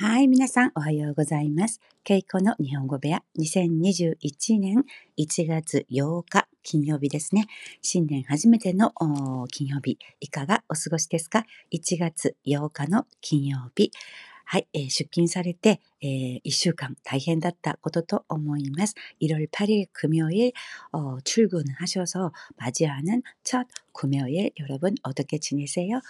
はい、皆さんおはようございます。ケイコの日本語部屋2021年1月8日金曜日ですね。新年初めての金曜日、いかがお過ごしですか ?1 月8日の金曜日。はい、えー、出勤されて、えー、1週間大変だったことと思います。1월8일금요일어출근하셔서맞이하는첫금요일여러분어떻게지내세요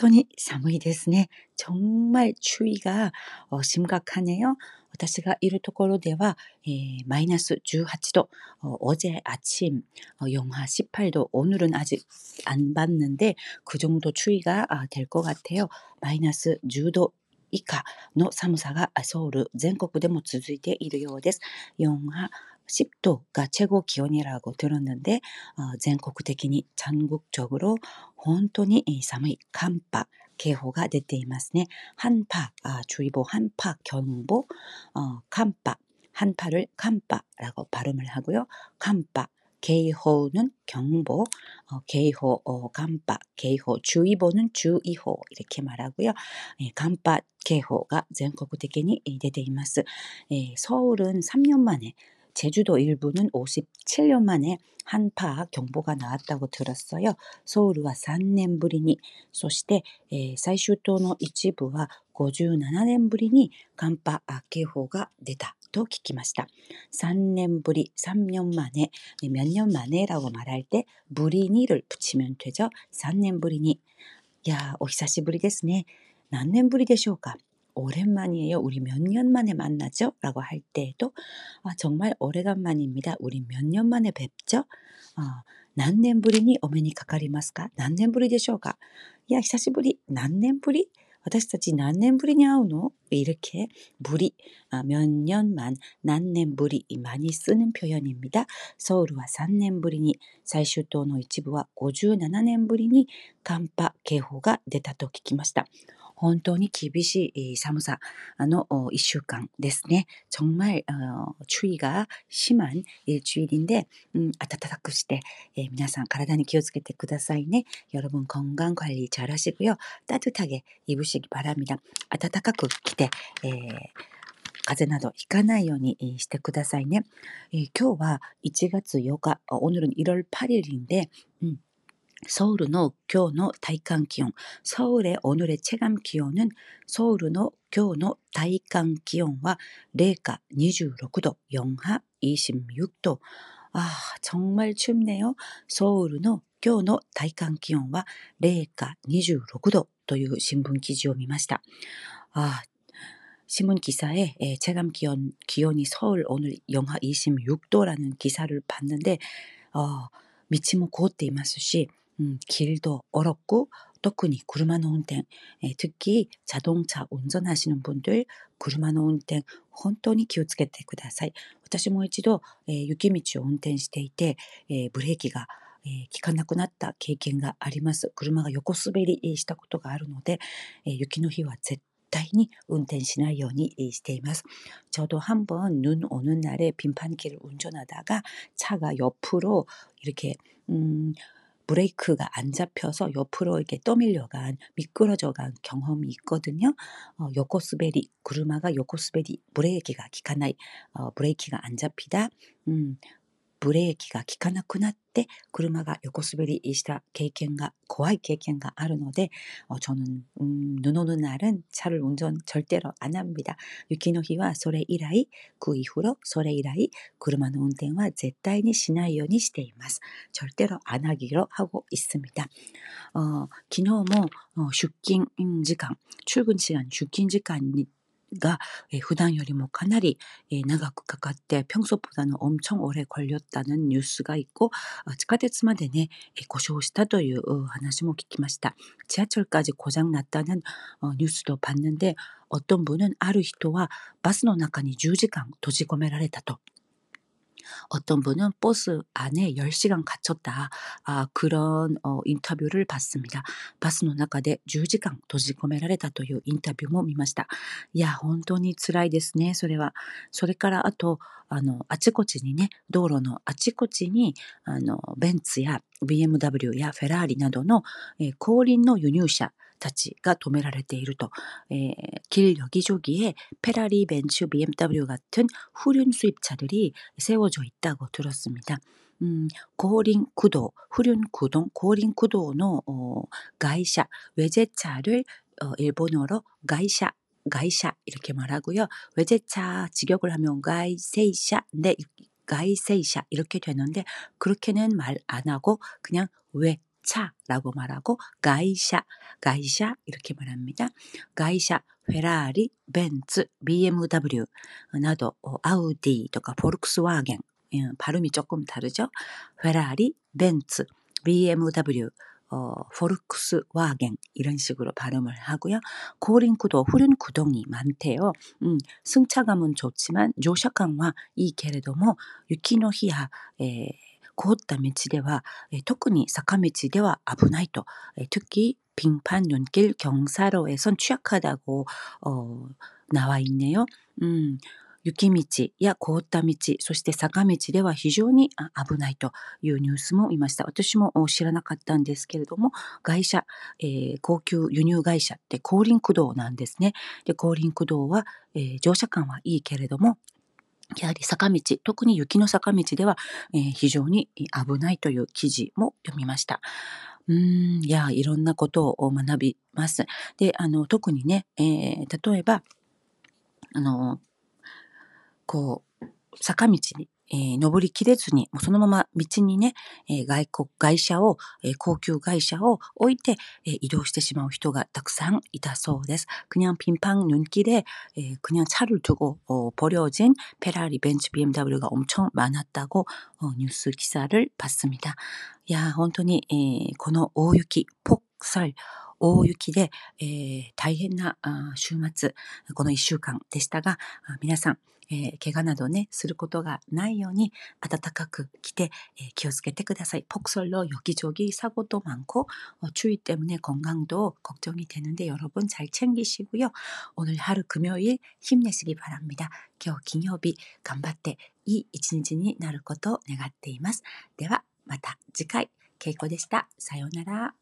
当に寒いですね。정말추위가어심각하네요私がいるところでは、えー、マイナス18度、어제아침영하18度、오늘은아직안봤는데그정도추위가될것같아요マイナス10度以下の寒さがソウル全国でも続いているようです。영하 10도が최고기온이라고들었는데全国的に전국적으로本当に寒い寒波警報が出ていますね。한파아주의보한파경보어간파한파를간파라고발음을하고요간파警報는경보警報寒波警報注意報는注意報이렇게말하고요寒波警報が全国的に出ています。서울은3년만에 제주도 일부는 57년 만에 한파 경보가 나왔다고 들었어요. 서울과 3년 ぶりに, そして最終島の 一部は 57年 ぶりに 간파警報が 出たと聞きました. 3년 ぶり, 3년 만에, 몇 년 만에라고 말할 때 ぶりに를 붙이면 되죠. 3년 ぶりに. 야, お久しぶりですね.몇 년 ぶりでしょうか? 오랜만이에요. 우리 몇 년 만에 만나죠? 라고 할 때에도 아, 정말 오래간만입니다. 우리 몇 년 만에 뵙죠? 아, 何年ぶりに 오면이 かかりますか? 何年ぶりでしょうか? 야, 久しぶり.何年ぶり? 私たち何年ぶりに会うの? 이렇게 부리, 아, 몇 년만, 何年ぶり 많이 쓰는 표현입니다. 서울과 3年ぶりに, 最終島の一部は 57年ぶりに 간파警報が 出たと聞きました. 本当に厳しい寒さの一週間ですね。정말추위가심한일주일인데暖かくして、皆さん体に気をつけてくださいね。여러분건강관리잘하시고요따뜻하게입으시기바랍니다暖かく着て、えー風邪などひかないようにしてくださいね。えー、今日は1月8日、오늘은1월8일인데 음, 서울의 今日の 体感 기온, 서울의 오늘의 체감 기온은 서울의 今日の 体感 기온과 레가 26도, 영하 26도. 아, 정말 춥네요. 서울의 今日の 体感 기온과 레가 26도 という 신문 기지を 見ました. 아, 신문 기사에 체감 기온, 기온이 서울 오늘 영하 26도라는 기사를 봤는데, 어, 미치 뭐凍って いますし, 음, 길도 어렵고 또쿠니 구르마노 운행, 예, 특히 자동차 운전하시는 분들 구르마노 운행 本当に気をつけてください。私も一度、えー、雪道を運転していて、えー、ブレーキがえー、効かなくなった経験があります。車が横滑りしたことがあるので、えー、雪の日は絶対に運転しないようにしています。저도한번눈오는날에빈판길을운전하다가차가옆으로이렇게음 브레이크가 안 잡혀서 옆으로 이렇게 떠밀려간 미끄러져 간 경험이 있거든요. 어, 요코스베리 구르마가 요코스베리 브레이크가 기카나이 어, 브레이크가 안 잡히다. 음, ブレーキが効かなくなって車が横滑りした経験が怖い経験があるので어저는음눈오는날은차를운전절대로안합니다雪の日はそれ以来그イフロそれ以来車の運転は絶対にしないようにしています절대로안하기로하고있습니다어昨日も出勤時間출근시간出勤時間に が、え普段よりもかなり、え長くかかって평소보다는엄청오래걸렸다는ニュースが있고地下鉄までね、故障したという話も聞きました。지하철까지고장났다는ニュース도봤는데어떤분은ある人はバスの中に10時間閉じ込められたと。 어떤 분은 버스 안에 10시간 갇혔다. 아, 그런 어, 인터뷰를 봤습니다. 바스 노 나카데 10시간 閉じ込められたという 인터뷰も 見ました. 야, 本当に辛いですね。それは。それからあと、あの、あちこちにね、道路のあちこちに、あの、ベンツや BMW やフェラーリなどの、えー、後輪の輸入車 たちが止められていると. 에, 길 여기저기에 페라리, 벤츠, BMW 같은 후륜 수입차들이 세워져 있다고 들었습니다. 음, 고린 구도, 후륜 구동, 고린 구도의 어, 가이샤, 외제차를 어, 일본어로 가이샤, 가이샤 이렇게 말하고요. 외제차 직역을 하면 가이세이샤, 네, 가이세이샤 이렇게 되는데 그렇게는 말 안 하고 그냥 외 차라고 말하고 가이샤, 가이샤 이렇게 말합니다. 가이샤, 페라리, 벤츠, BMW 어, 나도 어, 아우디, 볼크스와겐 예, 발음이 조금 다르죠. 페라리, 벤츠, BMW 어, 포르크스와겐 이런 식으로 발음을 하고요. 고린구도 후륜 구동이 많대요. 음, 승차감은 좋지만 조샤강화 이 게레도모 유키노히야 에, 凍った道では、えー、特に坂道では危ないと、えー、특히 빙판 눈길 경사로에선 취약하다고 어, 나와 있네요. 음, 雪道や凍った道、そして坂道では非常に危ないというニュースも見ました。私も知らなかったんですけれども、会社、えー、高級輸入会社って後輪駆動なんですね。で、後輪駆動は、えー、乗車感はいいけれども、 やはり坂道、特に雪の坂道では、えー、非常に危ないという記事も読みました。うん、いや、いろんなことを学びます。で、あの、特にね、えー、例えば、あの、こう、坂道に、えー、登りきれずに、もうそのまま道にね、えー、外国、会社を、えー、高級会社を置いて、えー、移動してしまう人がたくさんいたそうです。그냥빈방눈길에에그냥차를두고어버려진페라리벤츠 BMW가 엄청많았다고어뉴스기사를봤습니다いや、本当に、えー、この大雪、폭설大雪で、えー、大変な週末、この一週間でしたが、皆さん、 えー、怪我などね、することがないように暖かく着て、えー、気をつけてください. 폭설로 여기저기 사고도 많고 어, 추위 때문에 건강도 걱정이 되는데 여러분 잘 챙기시고요. 오늘 하루 금요일 힘내시기 바랍니다. 今日金曜日頑張っていい一日になることを願っています。ではまた次回、ケイコでした。さようなら。